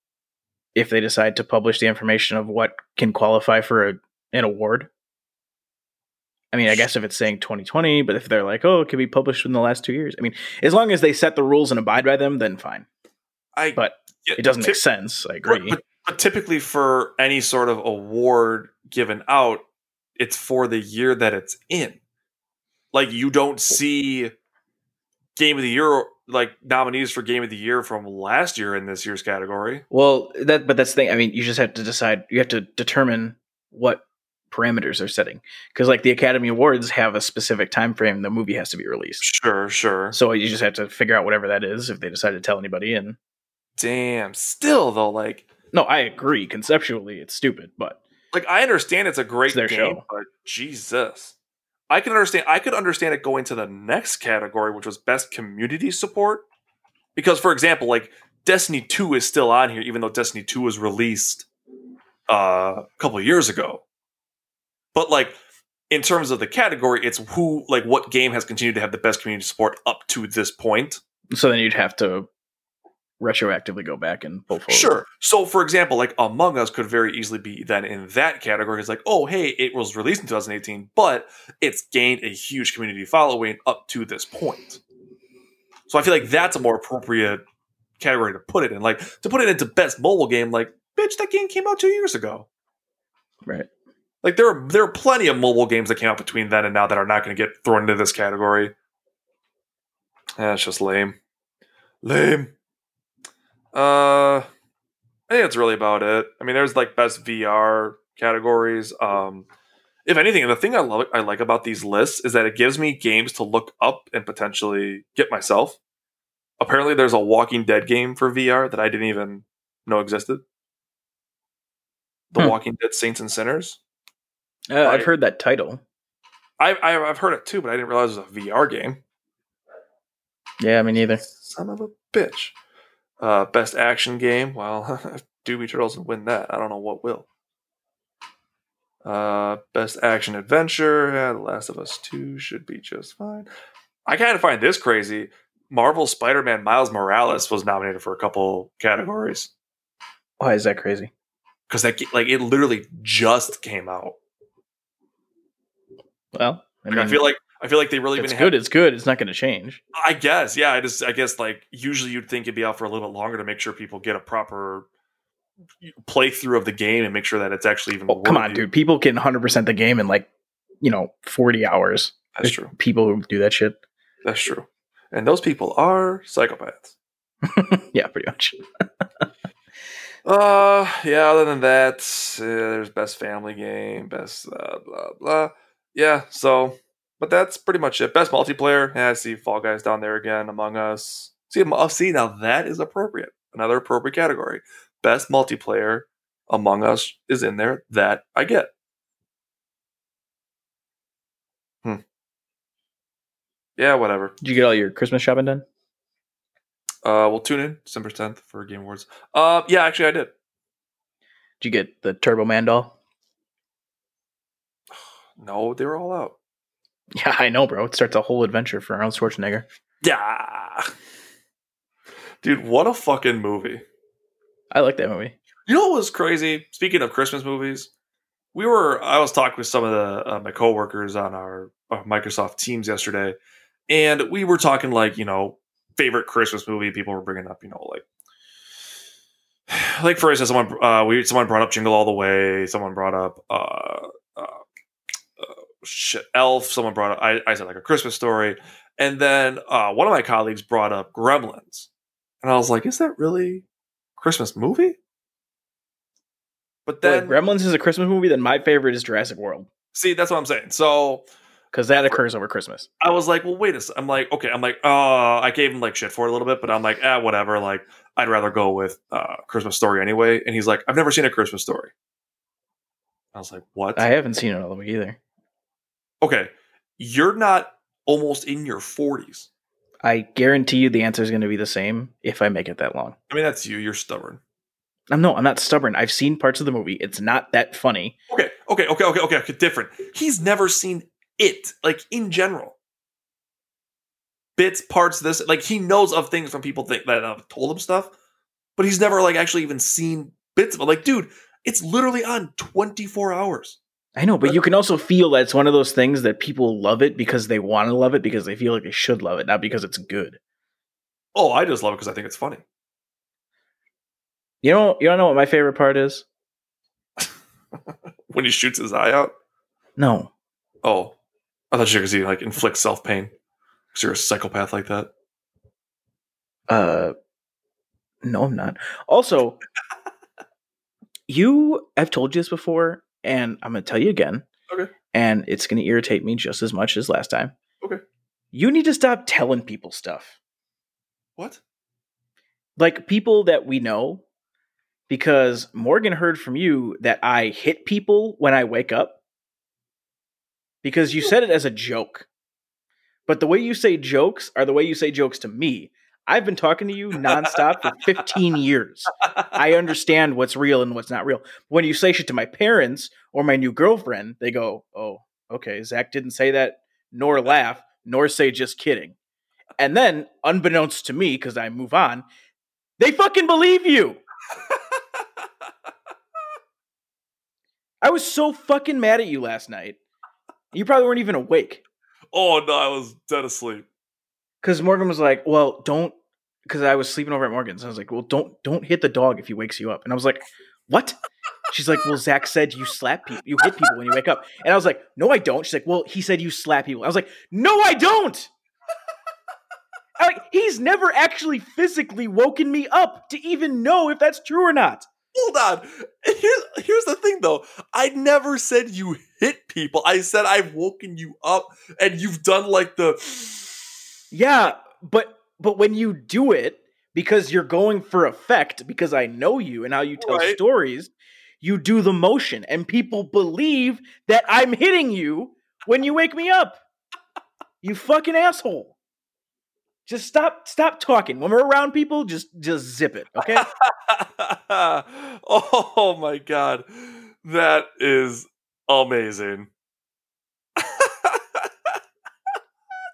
if they decide to publish the information of what can qualify for a, an award. I mean, I guess if it's saying 2020, but if they're like, oh, it could be published in the last two years. I mean, as long as they set the rules and abide by them, then fine. I. But yeah, It doesn't make sense. I agree. but, but typically, for any sort of award given out, it's for the year that it's in. Like you don't see game of the year like nominees for game of the year from last year in this year's category. Well, that but that's the thing. I mean, you just have to decide. You have to determine what parameters they're setting because, like, the Academy Awards have a specific time frame the movie has to be released. Sure, sure. So you just have to figure out whatever that is if they decide to tell anybody. And Damn. Still though, like no, I agree. Conceptually, it's stupid, but like I understand it's a great It's their game, show. but Jesus. I can understand I could understand it going to the next category, which was best community support. Because for example, like Destiny 2 is still on here, even though Destiny 2 was released uh, a couple years ago. But like in terms of the category, it's who like what game has continued to have the best community support up to this point. so then you'd have to retroactively go back and pull forward. Sure. So, for example, like Among Us could very easily be then in that category. It's like, oh, hey, it was released in 2018, but it's gained a huge community following up to this point. So, I feel like that's a more appropriate category to put it in. Like to put it into best mobile game, like, bitch, that game came out two years ago. Right. Like there are there are plenty of mobile games that came out between then and now that are not going to get thrown into this category. That's just lame. Lame. Uh, I think that's really about it. I mean, there's like best VR categories. Um, if anything, the thing I love I like about these lists is that it gives me games to look up and potentially get myself. Apparently, there's a Walking Dead game for VR that I didn't even know existed. The Hmm. Walking Dead Saints and Sinners. Uh, I've heard that title. I, I I've heard it too, but I didn't realize it was a VR game. Yeah, me neither. Son of a bitch. Uh, best action game. Well, if Doobie Turtles would win that. I don't know what will. Uh, best action adventure. Yeah, The Last of Us Two should be just fine. I kind of find this crazy. Marvel Spider-Man Miles Morales was nominated for a couple categories Why is that crazy? because that like it literally just came out. Well, I, Like, mean, I feel like I feel like they really it's good. It's good. It's not going to change. I guess, yeah. I just, I guess, like usually you'd think it'd be out for a little bit longer to make sure people get a proper playthrough of the game and make sure that it's actually even. Oh, come on, dude. People can 100% the game in like, you know, 40 hours. That's There's true. People who do that shit. That's true. And those people are psychopaths. yeah, pretty much. Uh, yeah. Other than that, uh, there's best family game, best uh, blah blah. Yeah. So, but that's pretty much it. Best multiplayer. Yeah, I see Fall Guys down there again. Among Us. See, oh, see now that is appropriate. Another appropriate category. Best multiplayer. Among Us is in there. That I get. Hmm. Yeah, whatever. Did you get all your Christmas shopping done? Uh, we'll tune in December 10th for Game Awards. Uh, yeah, actually, I did. Did you get the Turbo Man doll? No, they were all out. Yeah, I know, bro. It starts a whole adventure for Arnold Schwarzenegger. Yeah. Dude, what a fucking movie. I like that movie. You know what was crazy? Speaking of Christmas movies, we were, I was talking with some of the, uh, my coworkers on our, our Microsoft Teams yesterday, and we were talking like, you know, favorite Christmas movie. People were bringing up, you know, like, like for instance, someone, uh, we, someone brought up Jingle All the Way. Someone brought up, uh, shit, Elf. Someone brought up, I, I said like a Christmas story. And then uh, one of my colleagues brought up Gremlins. And I was like, is that really Christmas movie? But then if Gremlins is a Christmas movie, then my favorite is Jurassic World see, that's what I'm saying. So because that occurs over Christmas. I was like, well, wait a second. I'm like, okay. I'm like, uh, I gave him like shit for it a little bit, but I'm like, ah, whatever. Like, I'd rather go with uh, Christmas Story anyway. And he's like, I've never seen a Christmas Story. I was like, what? I haven't seen it all the way either. Okay, you're not almost in your 40s. I guarantee you the answer is going to be the same if I make it that long. I mean, that's you. You're stubborn. I'm no, I'm not stubborn. I've seen parts of the movie. It's not that funny. Okay, okay, okay, okay, okay, okay. Different. He's never seen it, like in general. Bits, parts, this, like he knows of things from people think that have told him stuff, but he's never like actually even seen bits of it. Like, dude, it's literally on 24 hours. I know, but you can also feel that it's one of those things that people love it because they want to love it because they feel like they should love it, not because it's good. Oh, I just love it because I think it's funny. You know, you don't know what my favorite part is? When he shoots his eye out. No, Oh, I thought you were going to like inflict self pain because you're a psychopath like that. uh, no, I'm not. Also, you, I've told you this before, and I'm going to tell you again. Okay. And it's going to irritate me just as much as last time. Okay. You need to stop telling people stuff. What? like people that we know because Morgan heard from you that I hit people when I wake up because you said it as a joke. But the way you say jokes are the way you say jokes to me. I've been talking to you nonstop for 15 years. I understand what's real and what's not real. When you say shit to my parents or my new girlfriend, they go, "Oh, okay, Zach didn't say that, nor laugh, nor say just kidding." And then, unbeknownst to me, because I move on, they fucking believe you. I was so fucking mad at you last night. You probably weren't even awake oh no, I was dead asleep. because Morgan was like, "Well, don't," because I was sleeping over at Morgan's. I was like, "Well, don't don't hit the dog if he wakes you up." And I was like, "What?" She's like, "Well, Zach said you slap people, you hit people when you wake up." And I was like, "No, I don't." She's like, "Well, he said you slap people." I was like, "No, I don't." I'm like he's never actually physically woken me up to even know if that's true or not. Hold on. Here's here's the thing though. I never said you hit people. I said I've woken you up and you've done like the Yeah, but but when you do it because you're going for effect because I know you and how you tell Right. stories, you do the motion and people believe that I'm hitting you when you wake me up. You fucking asshole. Just stop stop talking. When we're around people, just just zip it, okay? oh my god. That is amazing.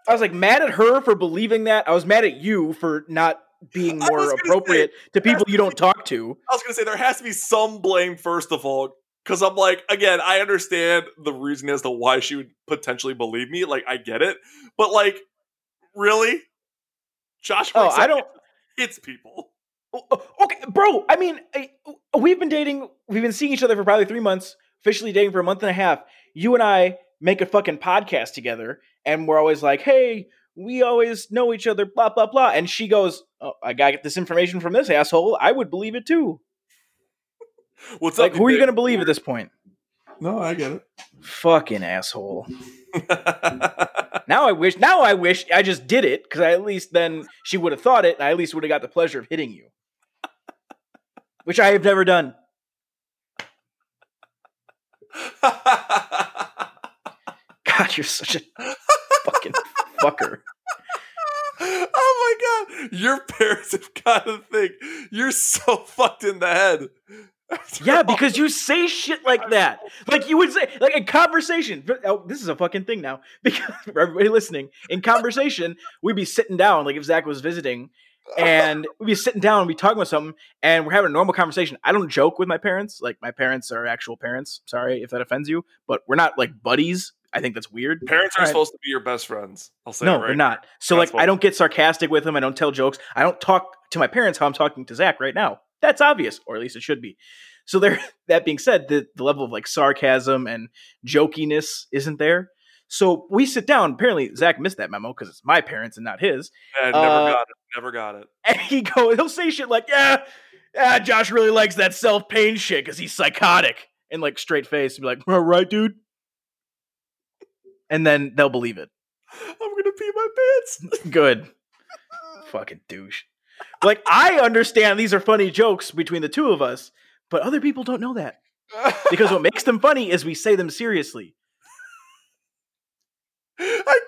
I was like mad at her for believing that. I was mad at you for not being more gonna say, appropriate to people you don't talk to. I was gonna say there has to be some blame first of all, because I'm like, again, I understand the reason as to why she would potentially believe me. Like, I get it, but like, really, Josh? Oh, I don't It's people. Okay, bro. I mean, we've been dating. We've been seeing each other for probably three months. Officially dating for a month and a half. You and I make a fucking podcast together, and we're always like, "Hey, we always know each other." Blah blah blah. And she goes, oh, "I gotta get this information from this asshole. I would believe it too." What's Like, up? who are you gonna believe at this point? No, I get it. Fucking asshole. Now I wish. Now I wish I just did it because I at least then she would have thought it, and I at least would have got the pleasure of hitting you, which I have never done. God, you're such a fucking fucker. oh my god, your parents have got to think you're so fucked in the head. Yeah, because you say shit like that. Like you would say, like in conversation. Oh, this is a fucking thing now. Because for everybody listening, in conversation, we'd be sitting down, like if Zach was visiting, and we'd be sitting down and be talking about something, and we're having a normal conversation. I don't joke with my parents. Like my parents are actual parents. Sorry if that offends you, but we're not like buddies. I think that's weird. parents are supposed to be your best friends. I'll say No, right. they're not. So That's like, I don't get sarcastic with them. I don't tell jokes. I don't talk to my parents how I'm talking to Zach right now. That's obvious, or at least it should be. So there. That being said, the the level of like sarcasm and jokiness isn't there. So we sit down. Apparently, Zach missed that memo because it's my parents and not his. Yeah, never Uh, got it. Never got it. And he go, he'll say shit like, "Yeah, ah, Josh really likes that self pain shit because he's psychotic. And like straight face, be like, all right, dude. And then they'll believe it. I'm gonna pee my pants. Good. Fucking douche. Like, I understand these are funny jokes between the two of us, but other people don't know that. Because what makes them funny is we say them seriously. I,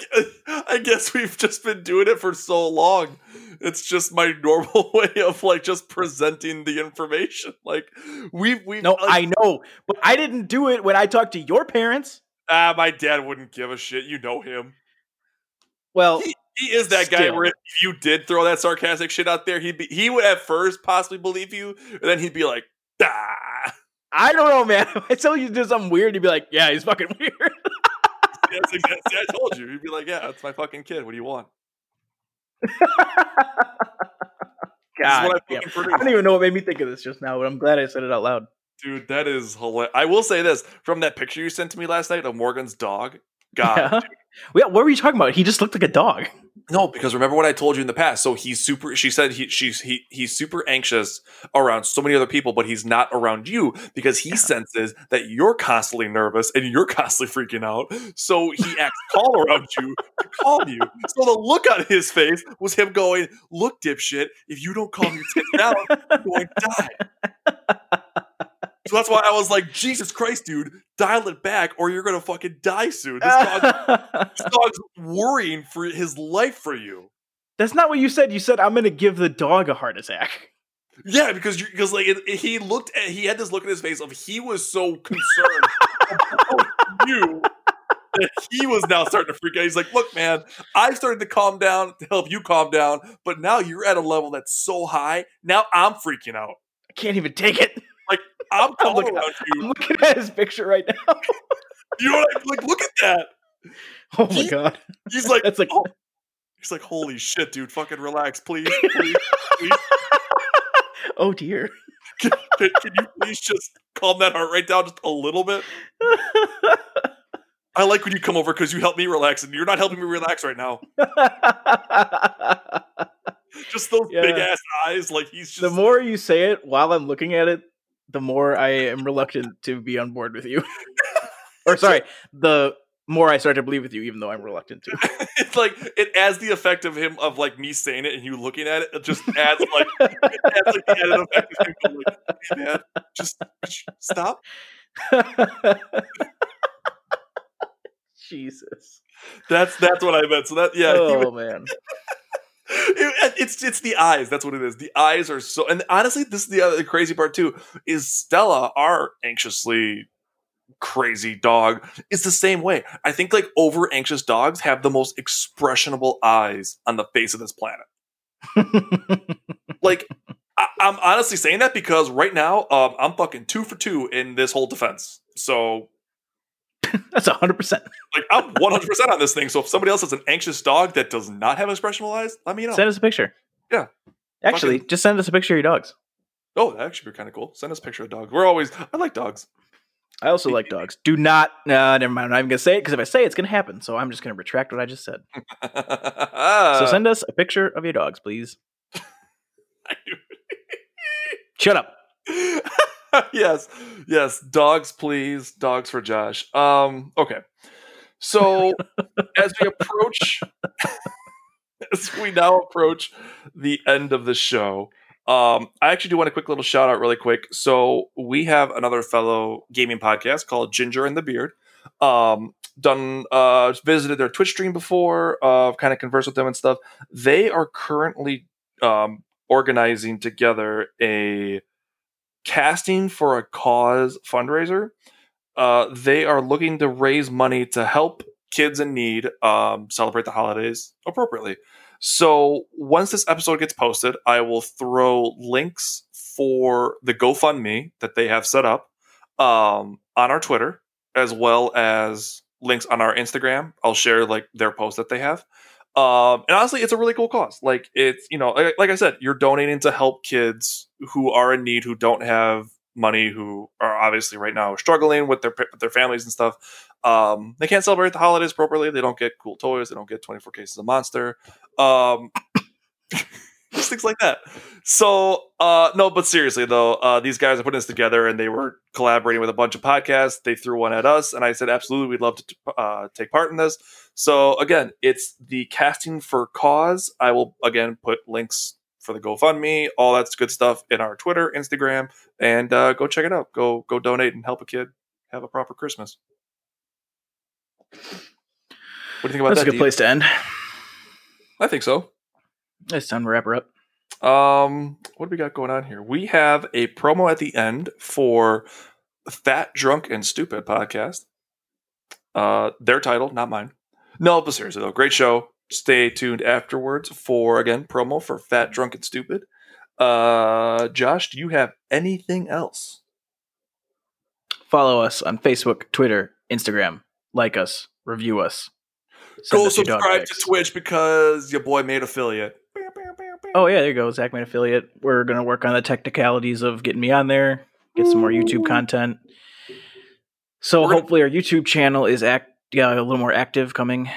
I guess we've just been doing it for so long. It's just my normal way of like just presenting the information. Like we've we No, like, I know, but I didn't do it when I talked to your parents. Ah my dad wouldn't give a shit. You know him. Well, He, he is that guy where if you did throw that sarcastic shit out there, he'd be he would at first possibly believe you, and then he'd be like, ah. I don't know, man. If I tell you to do something weird, you'd be like, yeah, he's fucking weird. That's exactly, I told you. He'd be like, yeah, that's my fucking kid. What do you want? God, I I don't even know what made me think of this just now, but I'm glad I said it out loud. Dude, that is hilarious. I will say this from that picture you sent to me last night of Morgan's dog. God, Yeah. Yeah, what were you talking about? He just looked like a dog. no, because remember what I told you in the past. So he's super. She said he she's he he's super anxious around so many other people, but he's not around you because he senses that you're constantly nervous and you're constantly freaking out. So he acts calm around you to calm you. So the look on his face was him going, "Look, dipshit, if you don't calm your tits down, you're going to die." So that's why I was like, Jesus Christ, dude, dial it back or you're gonna fucking die soon. This, dog, this dog's worrying for his life for you. That's not what you said. You said I'm going to give the dog a heart attack. Yeah, because you because like it, it- he looked at he had this look in his face of he was so concerned about you that he was now starting to freak out. He's like, look, man, I've started to calm down to help you calm down, but now you're at a level that's so high. Now I'm freaking out. I can't even take it. I'm calm looking- around I'm you. looking at his picture right now. You know what I like? Look at that. Oh my He- god. He's like, That's like oh. He's like, holy shit, dude, fucking relax, please, please, please. oh dear. Can, can, can you please just calm that heart rate down just a little bit? I like when you come over because you help me relax, and you're not helping me relax right now. Just those Yeah. big ass eyes, like he's just. the more you say it while I'm looking at it, the more I am reluctant to be on board with you. or sorry, the more I start to believe with you, even though I'm reluctant to. it's like it adds the effect of him of like me saying it and you looking at it. It just adds like it adds like the added effect of him going like, "Hey, man, just sh- stop. Jesus. That's that's what I meant. So that yeah, oh man. It- it's it's the eyes. That's what it is. The eyes are so. And honestly, this is the other crazy part too. Is Stella, our anxiously crazy dog, is the same way. I think like over anxious dogs have the most expressionable eyes on the face of this planet. Like, I, I'm honestly saying that because right now, um, I'm fucking two for two in this whole defense. So That's hundred percent. like I'm 100 percent on this thing. So if somebody else has an anxious dog that does not have expressionable eyes, let me know. Send us a picture. Yeah. Actually, Fucking- just send us a picture of your dogs. Oh, that actually be kind of cool. Send us a picture of dogs. We're always I like dogs. I also like dogs. Do not. Nah, never mind. I'm not even gonna say it because if I say it, it's gonna happen. So I'm just gonna retract what I just said. Uh, so send us a picture of your dogs, please. Shut up. yes, yes, dogs, please, dogs for Josh. Um, okay. So as we approach, as we now approach the end of the show, um, I actually do want a quick little shout out, really quick. So we have another fellow gaming podcast called Ginger and the Beard. Um, done uh visited their Twitch stream before, uh, kind of conversed with them and stuff. They are currently um organizing together a casting for a cause fundraiser. Uh, they are looking to raise money to help kids in need um, celebrate the holidays appropriately. So once this episode gets posted, I will throw links for the GoFundMe that they have set up um, on our Twitter, as well as links on our Instagram. I'll share like their post that they have. Um, and honestly, it's a really cool cause. Like it's you know, like, like I said, you're donating to help kids who are in need, who don't have money, who are obviously right now struggling with their with their families and stuff. Um, they can't celebrate the holidays properly. They don't get cool toys. They don't get 24 cases of Monster. Um, just things like that. So, uh, no, but seriously though, uh, these guys are putting this together, and they were collaborating with a bunch of podcasts. They threw one at us, and I said, absolutely, we'd love to uh, take part in this. So again, it's the casting for cause. I will again put links for the GoFundMe, all that's good stuff in our Twitter, Instagram, and uh, go check it out. Go go donate and help a kid have a proper Christmas. What do you think about That's that? That's a good place to end. I think so. It's time to wrap her up. Um, what do we got going on here? We have a promo at the end for Fat, Drunk, and Stupid podcast. Uh, their title, not mine. No, but seriously though, great show. Stay tuned afterwards for again promo for Fat, Drunk, and Stupid. Uh, Josh, do you have anything else? Follow us on Facebook, Twitter, Instagram. Like us, review us. Go subscribe to. Twitch because your boy made affiliate. Oh yeah, there you go, Zach made affiliate. We're gonna work on the technicalities of getting me on there, get some more YouTube content. So We're hopefully our YouTube channel is act yeah a little more active coming.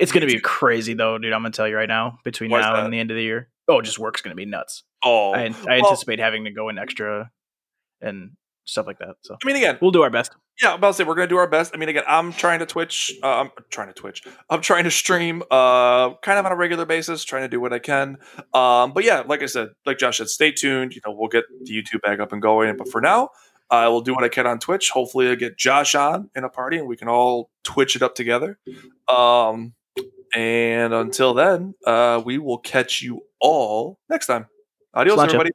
It's gonna be crazy though, dude. I'm gonna tell you right now. Between now that? and the end of the year, oh, just work's gonna be nuts. Oh, I, I well- anticipate having to go in extra and stuff like that. So I mean, again, we'll do our best. Yeah, I'm about to say we're gonna do our best. I mean, again, I'm trying to Twitch. Uh, I'm trying to Twitch. I'm trying to stream, uh, kind of on a regular basis, trying to do what I can. Um, but yeah, like I said, like Josh said, stay tuned. You know, we'll get the YouTube back up and going. But for now, I will do what I can on Twitch. Hopefully, I get Josh on in a party and we can all Twitch it up together. Um, and until then, uh, we will catch you all next time. Adios, Sláinte. everybody.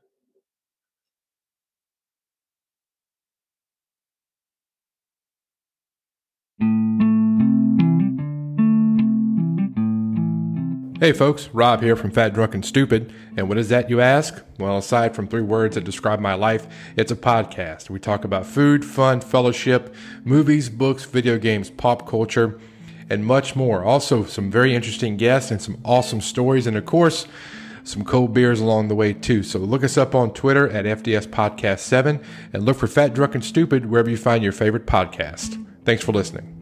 Hey folks, Rob here from Fat Drunk and Stupid. And what is that, you ask? Well, aside from three words that describe my life, it's a podcast. We talk about food, fun, fellowship, movies, books, video games, pop culture, and much more. Also, some very interesting guests and some awesome stories, and of course, some cold beers along the way too. So look us up on Twitter at FDS Podcast 7 and look for Fat Drunk and Stupid wherever you find your favorite podcast. Thanks for listening.